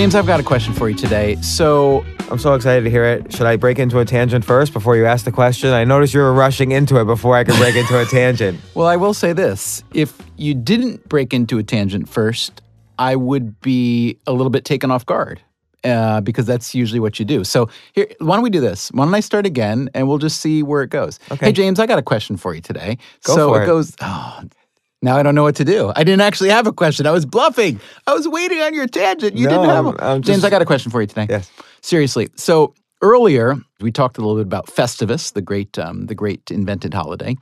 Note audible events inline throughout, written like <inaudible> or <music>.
James, I've got a question for you today. So, I'm so excited to hear it. Should I break into a tangent first before you ask the question? I noticed you were rushing into it before I could break into a tangent. <laughs> well, I will say this if you didn't break into a tangent first, I would be a little bit taken off guard. Uh, because that's usually what you do. So here, why don't we do this? Why don't I start again, and we'll just see where it goes. Okay. Hey, James, I got a question for you today. Go so for it it. goes. Oh, now I don't know what to do. I didn't actually have a question. I was bluffing. I was waiting on your tangent. You No, didn't have. I'm- a- I'm James, just- I got a question for you today. Yes. Seriously. So earlier we talked a little bit about Festivus, the great, um, the great invented holiday,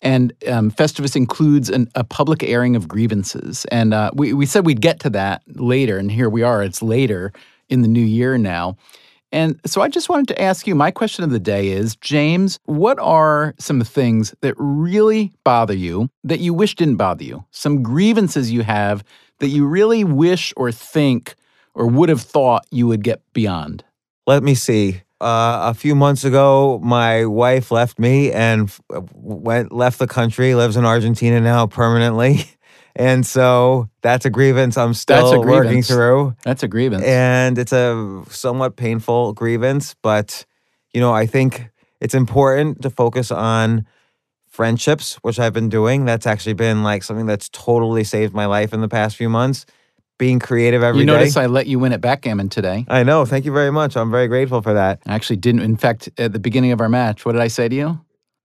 and um, Festivus includes an, a public airing of grievances. And uh, we we said we'd get to that later, and here we are. It's later in the new year now. And so I just wanted to ask you my question of the day is James, what are some things that really bother you that you wish didn't bother you? Some grievances you have that you really wish or think or would have thought you would get beyond? Let me see. Uh, a few months ago, my wife left me and f- went left the country. Lives in Argentina now permanently, <laughs> and so that's a grievance I'm still That's a working grievance. through. That's a grievance. and it's a somewhat painful grievance but you know i think it's important to focus on friendships which i've been doing that's actually been like something that's totally saved my life in the past few months being creative every you day. notice I let you win at backgammon today. I know thank you very much i'm very grateful for that I actually didn't. In fact, at the beginning of our match, what did I say to you?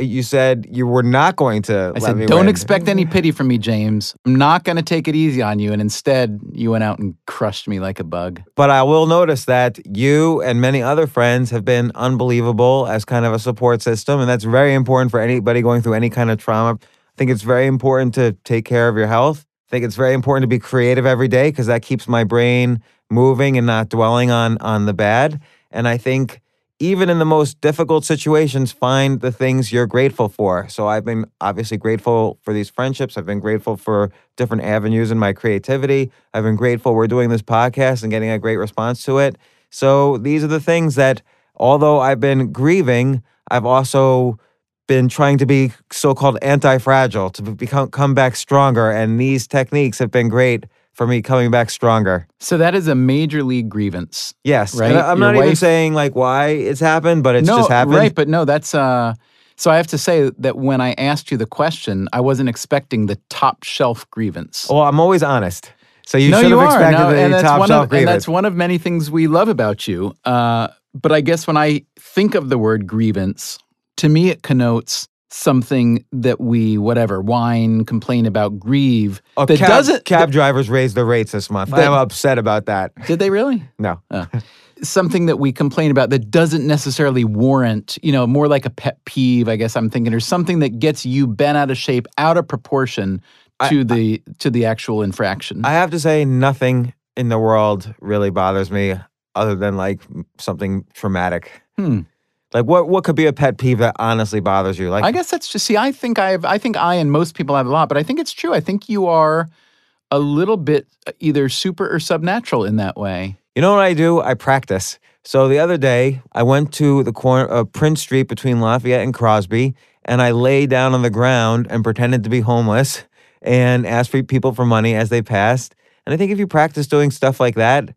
You said you were not going to I let said, me "Don't win." expect any pity from me, James. I'm not going to take it easy on you." And instead, you went out and crushed me like a bug. But I will notice that you and many other friends have been unbelievable as kind of a support system. And that's very important for anybody going through any kind of trauma. I think it's very important to take care of your health. I think it's very important to be creative every day because that keeps my brain moving and not dwelling on on the bad. And I think even in the most difficult situations, find the things you're grateful for. So I've been obviously grateful for these friendships. I've been grateful for different avenues in my creativity. I've been grateful we're doing this podcast and getting a great response to it. So these are the things that, although I've been grieving, I've also been trying to be so-called anti-fragile to become come back stronger. And these techniques have been great for me coming back stronger. So that is a major league grievance. Yes, Right? And I'm Your not even saying like why it's happened, but it's no, just happened. right? But no, that's. uh So I have to say that when I asked you the question, I wasn't expecting the top shelf grievance. Well, I'm always honest. So you no, should you have are. expected No, and the that's top one shelf of, and grievance. that's one of many things we love about you. Uh, but I guess when I think of the word grievance, to me it connotes something that we whatever whine, complain about, grieve. Oh, that cab, doesn't. cab drivers raise their rates this month. That- I'm upset about that. did they really? No. <laughs> something that we complain about that doesn't necessarily warrant, you know, more like a pet peeve, I guess I'm thinking, or something that gets you bent out of shape, out of proportion to the to the actual infraction. I have to say, nothing in the world really bothers me other than like something traumatic. Hmm. Like what? What could be a pet peeve that honestly bothers you? Like I guess that's just see. I think I have. I think I and most people have a lot, but I think it's true. I think you are a little bit uh, either super or subnatural in that way. You know what I do? I practice. So the other day, I went to the corner of Prince Street between Lafayette and Crosby, and I lay down on the ground and pretended to be homeless and asked for people for money as they passed. And I think if you practice doing stuff like that,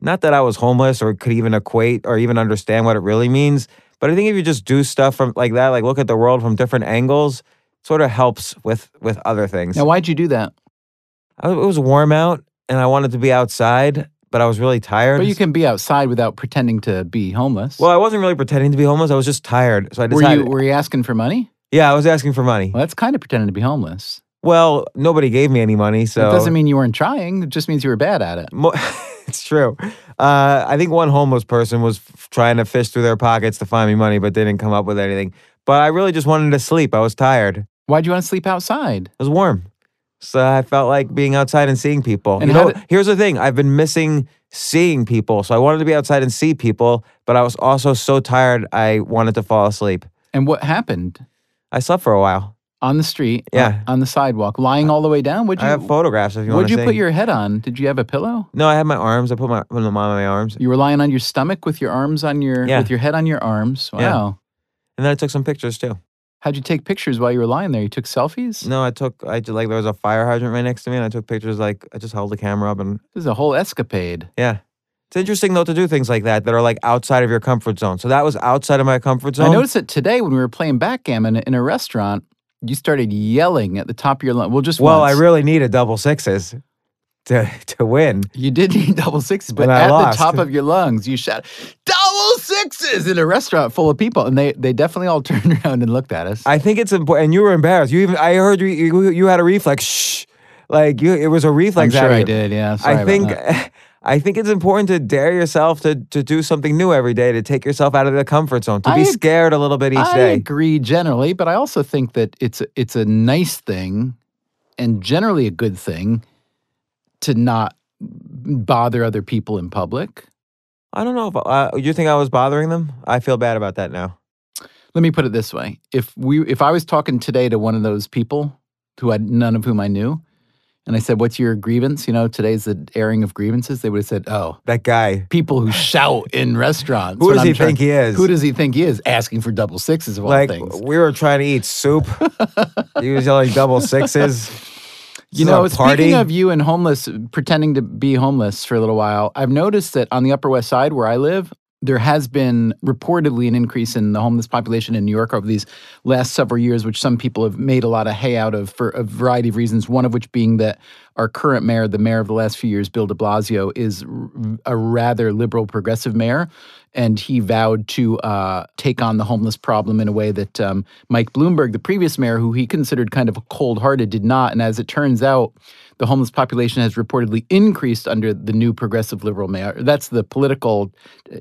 not that I was homeless or could even equate or even understand what it really means, but I think if you just do stuff from like that, like look at the world from different angles, it sort of helps with with other things. Now, why'd you do that? I- it was warm out, and I wanted to be outside, but I was really tired. But you can be outside without pretending to be homeless. Well, I wasn't really pretending to be homeless. I was just tired. So I were decided. you were you asking for money? yeah, I was asking for money. Well, that's kind of pretending to be homeless. Well, nobody gave me any money, so It doesn't mean you weren't trying. It just means you were bad at it. Mo- <laughs> it's true. Uh, I think one homeless person was f- trying to fish through their pockets to find me money, but didn't come up with anything. But I really just wanted to sleep. I was tired. Why'd you want to sleep outside? It was warm, so I felt like being outside and seeing people. And you know, did- here's the thing: I've been missing seeing people, so I wanted to be outside and see people. But I was also so tired, I wanted to fall asleep. And what happened I slept for a while. On the street? Yeah. On, the sidewalk, lying all the way down. Would you? I have photographs if you want What'd you see. put your head on? Did you have a pillow? No, I had my arms. I put my put them on my arms. You were lying on your stomach with your arms on your Yeah. with your head on your arms. Yeah. Wow. And then I took some pictures too. How'd you take pictures while you were lying there? You took selfies? No, I took I just like there was a fire hydrant right next to me, and I took pictures. Like I just held the camera up and This is a whole escapade. yeah. It's interesting though to do things like that that are like outside of your comfort zone. So that was outside of my comfort zone. I noticed that today when we were playing backgammon in a restaurant, you started yelling at the top of your lungs. Well, just well, once. I really needed double sixes to <laughs> to win. You did need <laughs> double sixes, but at lost. the top of your lungs, you shout double sixes in a restaurant full of people, and they they definitely all <laughs> turned around and looked at us. I think it's important, and you were embarrassed. You even I heard you you, you had a reflex. Shh, like you, it was a I'm reflex. sure out of I did. Yeah, sorry I think. I think it's important to dare yourself to to do something new every day, to take yourself out of the comfort zone, to I be ag- scared a little bit each I day. I agree generally, but I also think that it's a, it's a nice thing, and generally a good thing, to not bother other people in public. I don't know if uh, you think I was bothering them. I feel bad about that now. Let me put it this way: if we if I was talking today to one of those people who I none of whom I knew, and I said, "What's your grievance?" You know, today's the airing of grievances. They would have said, "Oh, That guy. people who shout in restaurants." Who does I'm he trying- think he is? Who does he think he is? Asking for double sixes of all like things. we were trying to eat soup. <laughs> he was yelling double sixes. You know, speaking of you and homeless, pretending to be homeless for a little while, I've noticed that on the Upper West Side where I live, there has been reportedly an increase in the homeless population in New York over these last several years, which some people have made a lot of hay out of for a variety of reasons. One of which being that our current mayor, the mayor of the last few years, Bill de Blasio, is a rather liberal progressive mayor. And he vowed to uh, take on the homeless problem in a way that um, Mike Bloomberg, the previous mayor, who he considered kind of cold hearted, did not. And as it turns out, the homeless population has reportedly increased under the new progressive liberal mayor. That's the political,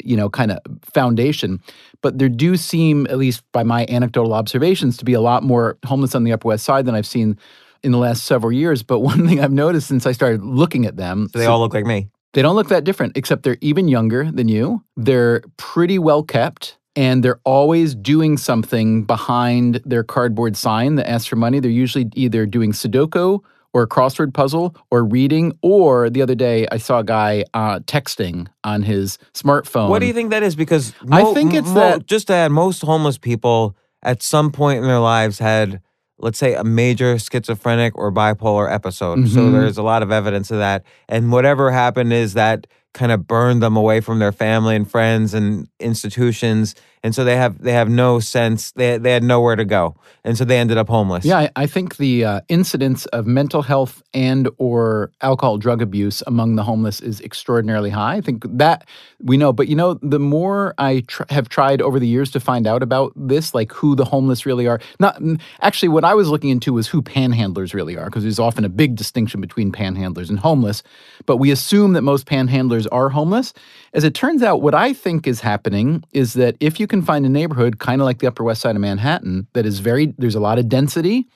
you know, kind of foundation. But there do seem, at least by my anecdotal observations, to be a lot more homeless on the Upper West Side than I've seen in the last several years. But <laughs> one thing I've noticed since I started looking at them, So they so- all look like me. they don't look that different, except they're even younger than you. They're pretty well kept. And they're always doing something behind their cardboard sign that asks for money. They're usually either doing Sudoku or a crossword puzzle or reading. Or the other day, I saw a guy uh, texting on his smartphone. What do you think that is? Because I think it's mo- that- just to add, most homeless people at some point in their lives had, let's say, a major schizophrenic or bipolar episode. So Mhm. there's a lot of evidence of that. And whatever happened is that kind of burned them away from their family and friends and institutions. And so they have they have no sense. They they had nowhere to go, and so they ended up homeless. Yeah, I, I think the uh, incidence of mental health and or alcohol drug abuse among the homeless is extraordinarily high. I think that we know, but you know, the more I tr- have tried over the years to find out about this, like who the homeless really are. Not actually, what I was looking into was who panhandlers really are, because there's often a big distinction between panhandlers and homeless. But we assume that most panhandlers are homeless. As it turns out, what I think is happening is that if you can find a neighborhood, kind of like the Upper West Side of Manhattan, that is very, there's a lot of density,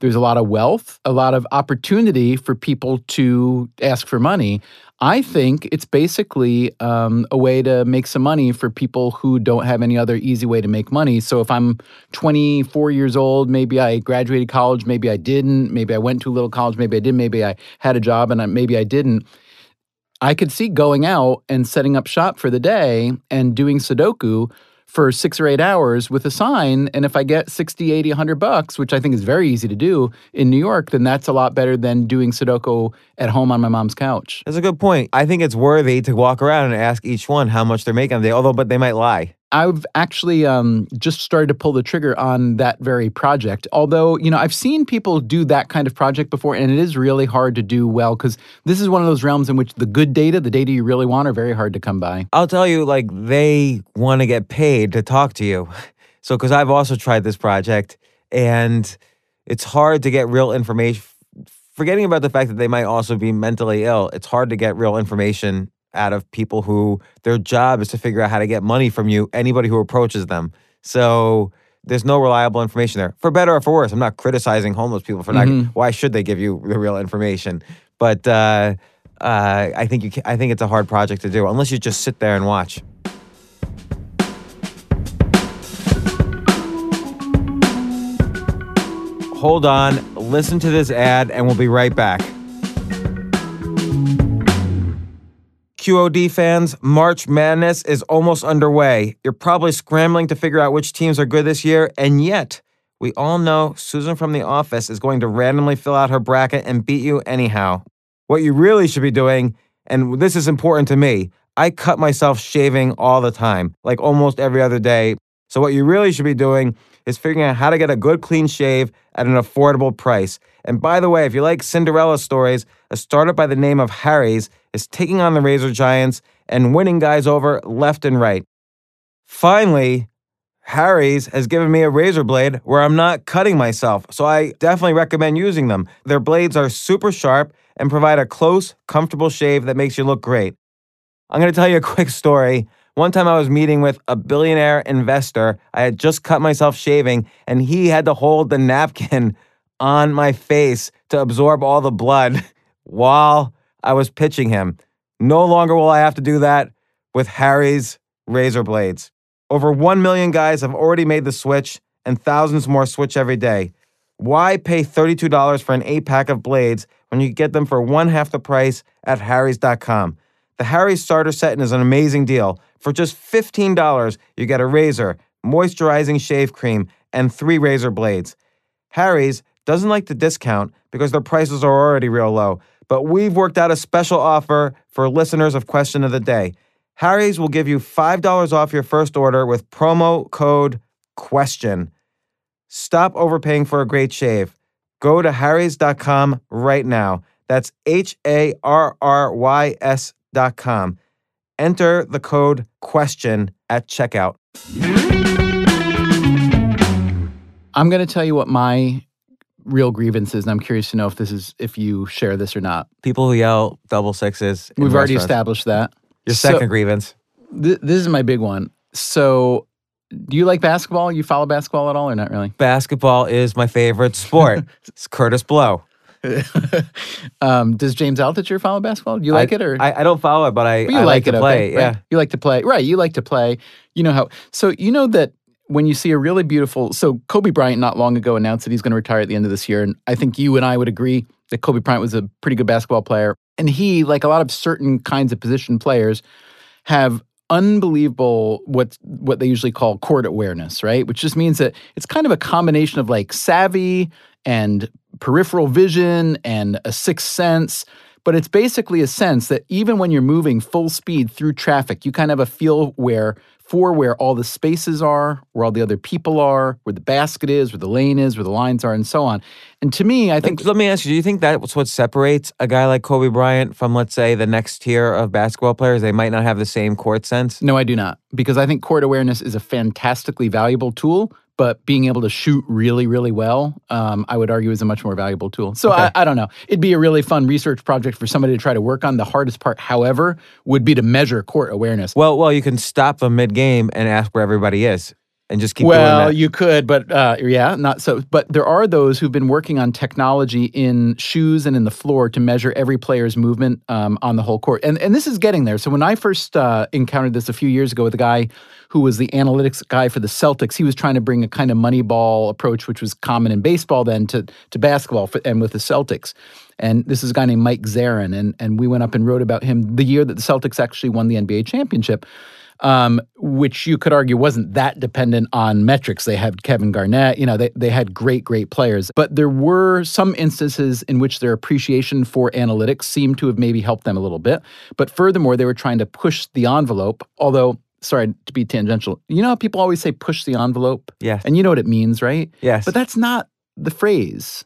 there's a lot of wealth, a lot of opportunity for people to ask for money. I think it's basically um, a way to make some money for people who don't have any other easy way to make money. So if I'm 24 years old, maybe I graduated college, maybe I didn't, maybe I went to a little college, maybe I did, maybe I had a job and I, maybe I didn't. I could see going out and setting up shop for the day and doing Sudoku for six or eight hours with a sign. And if I get 60, 80, 100 bucks, which I think is very easy to do in New York, then that's a lot better than doing Sudoku at home on my mom's couch. That's a good point. I think it's worthy to walk around and ask each one how much they're making although but they might lie. I've actually um, just started to pull the trigger on that very project. Although, you know, I've seen people do that kind of project before, and it is really hard to do well because this is one of those realms in which the good data, the data you really want, are very hard to come by. I'll tell you, like, they want to get paid to talk to you. <laughs> So, because I've also tried this project and it's hard to get real information. Forgetting about the fact that they might also be mentally ill, it's hard to get real information out of people who their job is to figure out how to get money from you, anybody who approaches them. So, there's no reliable information there. For better or for worse, I'm not criticizing homeless people for not. Mhm. Why should they give you the real information? But uh, uh, I think you. Can, I think it's a hard project to do unless you just sit there and watch. Hold on, listen to this ad, and we'll be right back. QOD fans, March Madness is almost underway. You're probably scrambling to figure out which teams are good this year, and yet, we all know Susan from the office is going to randomly fill out her bracket and beat you anyhow. What you really should be doing, and this is important to me, I cut myself shaving all the time, like almost every other day. So, what you really should be doing is figuring out how to get a good clean shave at an affordable price. And by the way, if you like Cinderella stories, a startup by the name of Harry's is taking on the razor giants and winning guys over left and right. Finally, Harry's has given me a razor blade where I'm not cutting myself, so I definitely recommend using them. Their blades are super sharp and provide a close, comfortable shave that makes you look great. I'm going to tell you a <laughs> quick story. One time I was meeting with a billionaire investor. I had just cut myself shaving, and he had to hold the napkin <laughs> on my face to absorb all the blood <laughs> while I was pitching him. No longer will I have to do that with Harry's razor blades. Over 1 million guys have already made the switch, and thousands more switch every day. Why pay $32 for an eight pack of blades when you get them for one half the price at Harry's.com? The Harry's starter set is an amazing deal. For just $15, you get a razor, moisturizing shave cream, and three razor blades. Harry's doesn't like to discount because their prices are already real low, but we've worked out a special offer for listeners of Question of the Day. Harry's will give you $5 off your first order with promo code QUESTION. Stop overpaying for a great shave. Go to harrys.com right now. That's H A R R Y S.com. Enter the code QUESTION at checkout. I'm going to tell you what my real grievances, and I'm curious to know if this is if you share this or not. People who yell double sixes. We've already established that. Your So- second grievance. Th- this is my big one. So, do you like basketball? You follow basketball at all, or not really? Basketball is my favorite sport. <laughs> it's Kurtis Blow. <laughs> um, does James Altucher follow basketball? Do you like I, it, or I, I don't follow it, but I, But you I like, like, it, to play. okay, Yeah. right? You like to play, right? You like to play. You know how? So you know that when you see a really beautiful, so Kobe Bryant not long ago announced that he's going to retire at the end of this year, and I think you and I would agree that Kobe Bryant was a pretty good basketball player, and he, like a lot of certain kinds of position players, have unbelievable what what they usually call court awareness, right? Which just means that it's kind of a combination of like savvy and peripheral vision and a sixth sense. But it's basically a sense that even when you're moving full speed through traffic, you kind of have a feel where for where all the spaces are, where all the other people are, where the basket is, where the lane is, where the lines are, and so on. And to me, I think Let me ask you: Do you think that's what separates a guy like Kobe Bryant from, let's say, the next tier of basketball players? They might not have the same court sense. No, I do not. Because I think court awareness is a fantastically valuable tool, but being able to shoot really, really well, um, I would argue is a much more valuable tool. So I, I don't know. It'd be a really fun research project for somebody to try to work on. The hardest part, however, would be to measure court awareness. Well, well, you can stop them mid game and ask where everybody is, and just keep well, you could, but uh, yeah, not so. But there are those who've been working on technology in shoes and in the floor to measure every player's movement um, on the whole court, and and this is getting there. So when I first uh, encountered this a few years ago with a guy who was the analytics guy for the Celtics, he was trying to bring a kind of moneyball approach, which was common in baseball then to to basketball for, and with the Celtics. And this is a guy named Mike Zarren, and and we went up and wrote about him the year that the Celtics actually won the NBA championship um, which you could argue wasn't that dependent on metrics. They had Kevin Garnett, you know, they, they had great, great players. But there were some instances in which their appreciation for analytics seemed to have maybe helped them a little bit. But furthermore, they were trying to push the envelope, although, sorry to be tangential, you know, how people always say push the envelope? Yes. And you know what it means, right? yes. But that's not the phrase.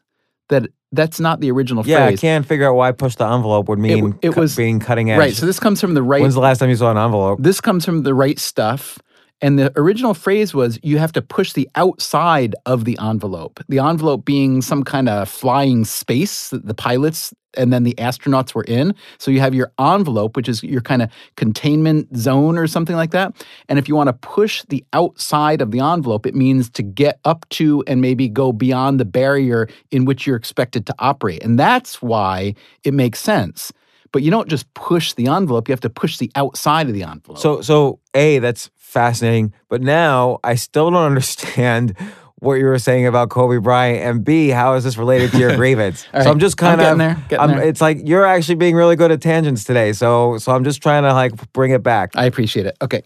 That that's not the original phrase. yeah, I can't figure out why push the envelope would mean it cu- was- being cutting edge. Right. So this comes from the right When's the last time you saw an envelope? This comes from the right stuff. And the original phrase was you have to push the outside of the envelope. The envelope being some kind of flying space that the pilots and then the astronauts were in. So you have your envelope, which is your kind of containment zone or something like that. And if you want to push the outside of the envelope, it means to get up to and maybe go beyond the barrier in which you're expected to operate. And that's why it makes sense. But you don't just push the envelope, you have to push the outside of the envelope. So, so a that's fascinating, but now I still don't <laughs> understand what you were saying about Kobe Bryant, and B, how is this related to your <laughs> grievance? All so I'm just kind of, there, getting I'm- there. it's like you're actually being really good at tangents today. So, so I'm just trying to like bring it back. I appreciate it. Okay.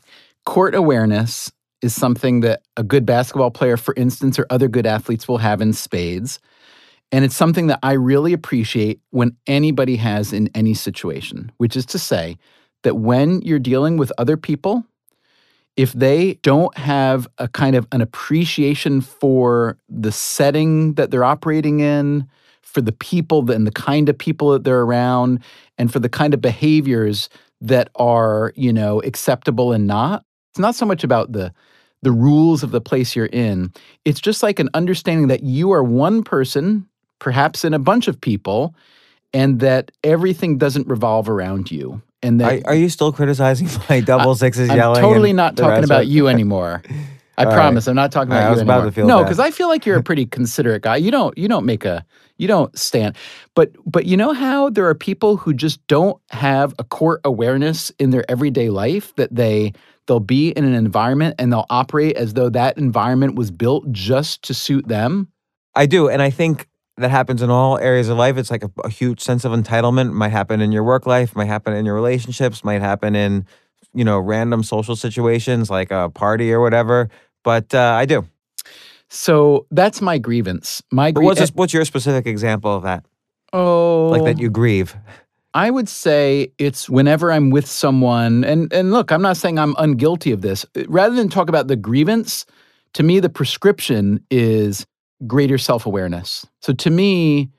Court awareness is something that a good basketball player, for instance, or other good athletes will have in spades. And it's something that I really appreciate when anybody has in any situation, which is to say that when you're dealing with other people, if they don't have a kind of an appreciation for the setting that they're operating in, for the people and the kind of people that they're around, and for the kind of behaviors that are, you know, acceptable and not. It's not so much about the the rules of the place you're in. It's just like an understanding that you are one person, perhaps in a bunch of people, and that everything doesn't revolve around you. And that Are, are you still criticizing <laughs> my double sixes I'm yelling? totally not talking about you <laughs> anymore. I All promise. I'm not talking about I you was about anymore. to feel no, because I feel like you're a pretty considerate guy. You don't you don't make a you don't stand. But but you know how there are people who just don't have a court awareness in their everyday life that they they'll be in an environment and they'll operate as though that environment was built just to suit them. I do, and I think that happens in all areas of life. It's like a, a huge sense of entitlement. Might happen in your work life. Might happen in your relationships. Might happen in you know random social situations like a party or whatever. But uh, I do. So that's my grievance. My grie- what's this, what's your specific example of that? oh Like that you grieve. I would say it's whenever I'm with someone, and and look, I'm not saying I'm unguilty of this. Rather than talk about the grievance, to me, the prescription is greater self awareness. So to me,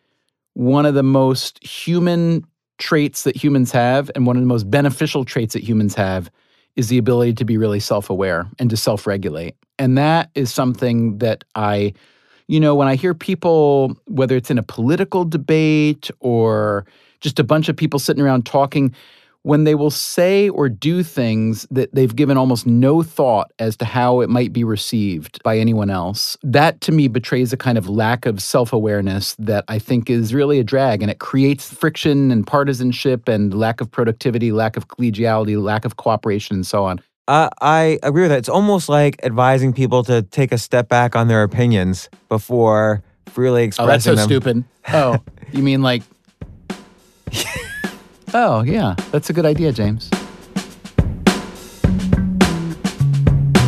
one of the most human traits that humans have, and one of the most beneficial traits that humans have, is the ability to be really self aware and to self regulate. And that is something that I, you know, when I hear people, whether it's in a political debate or just a bunch of people sitting around talking, when they will say or do things that they've given almost no thought as to how it might be received by anyone else, that to me betrays a kind of lack of self awareness that I think is really a drag and it creates friction and partisanship and lack of productivity, lack of collegiality, lack of cooperation, and so on. Uh, I agree with that. It's almost like advising people to take a step back on their opinions before freely expressing them. Oh, that's so them. stupid. <laughs> Oh, you mean like. Oh, yeah. That's a good idea, James.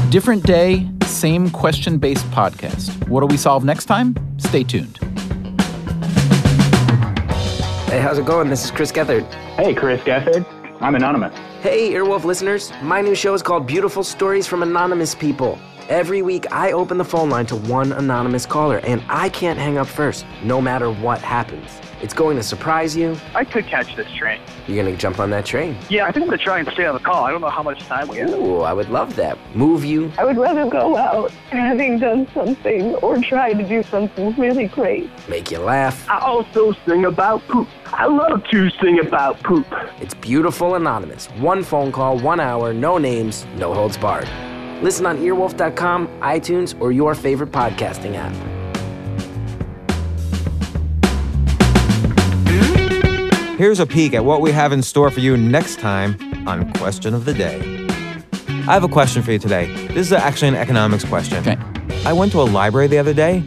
Different day, same question based podcast. What do we solve next time? Stay tuned. Hey, how's it going? This is Chris Gethard. Hey, Chris Gethard. I'm anonymous. Hey, Earwolf listeners. My new show is called Beautiful Stories from Anonymous People. Every week, I open the phone line to one anonymous caller, and I can't hang up first, no matter what happens. It's going to surprise you. I could catch this train. You're going to jump on that train. Yeah, I think I'm gonna try and stay on the call. I don't know how much time we have. Ooh, I would love that. Move you. I would rather go out having done something or try to do something really great. Make you laugh. I also sing about poop. I love to sing about poop. It's Beautiful Anonymous. One phone call, one hour, no names, no holds barred. Listen on earwolf.com, iTunes, or your favorite podcasting app. Here's a peek at what we have in store for you next time on Question of the Day. I have a question for you today. This is actually an economics question. Okay. I went to a library the other day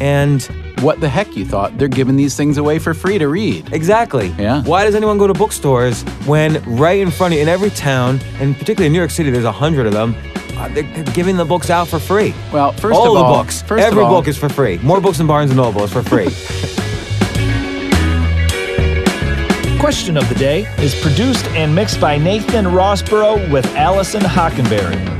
and What the heck you thought? They're giving these things away for free to read. Exactly. Yeah. Why does anyone go to bookstores when right in front of you, in every town, and particularly in New York City, there's a hundred of them, Uh, they're, they're giving the books out for free? Well, first all of the all, books. first of Every all- book is for free. More books than Barnes and Noble is for free. <laughs> Question of the Day is produced and mixed by Nathan Rossborough with Alison Hockenberry.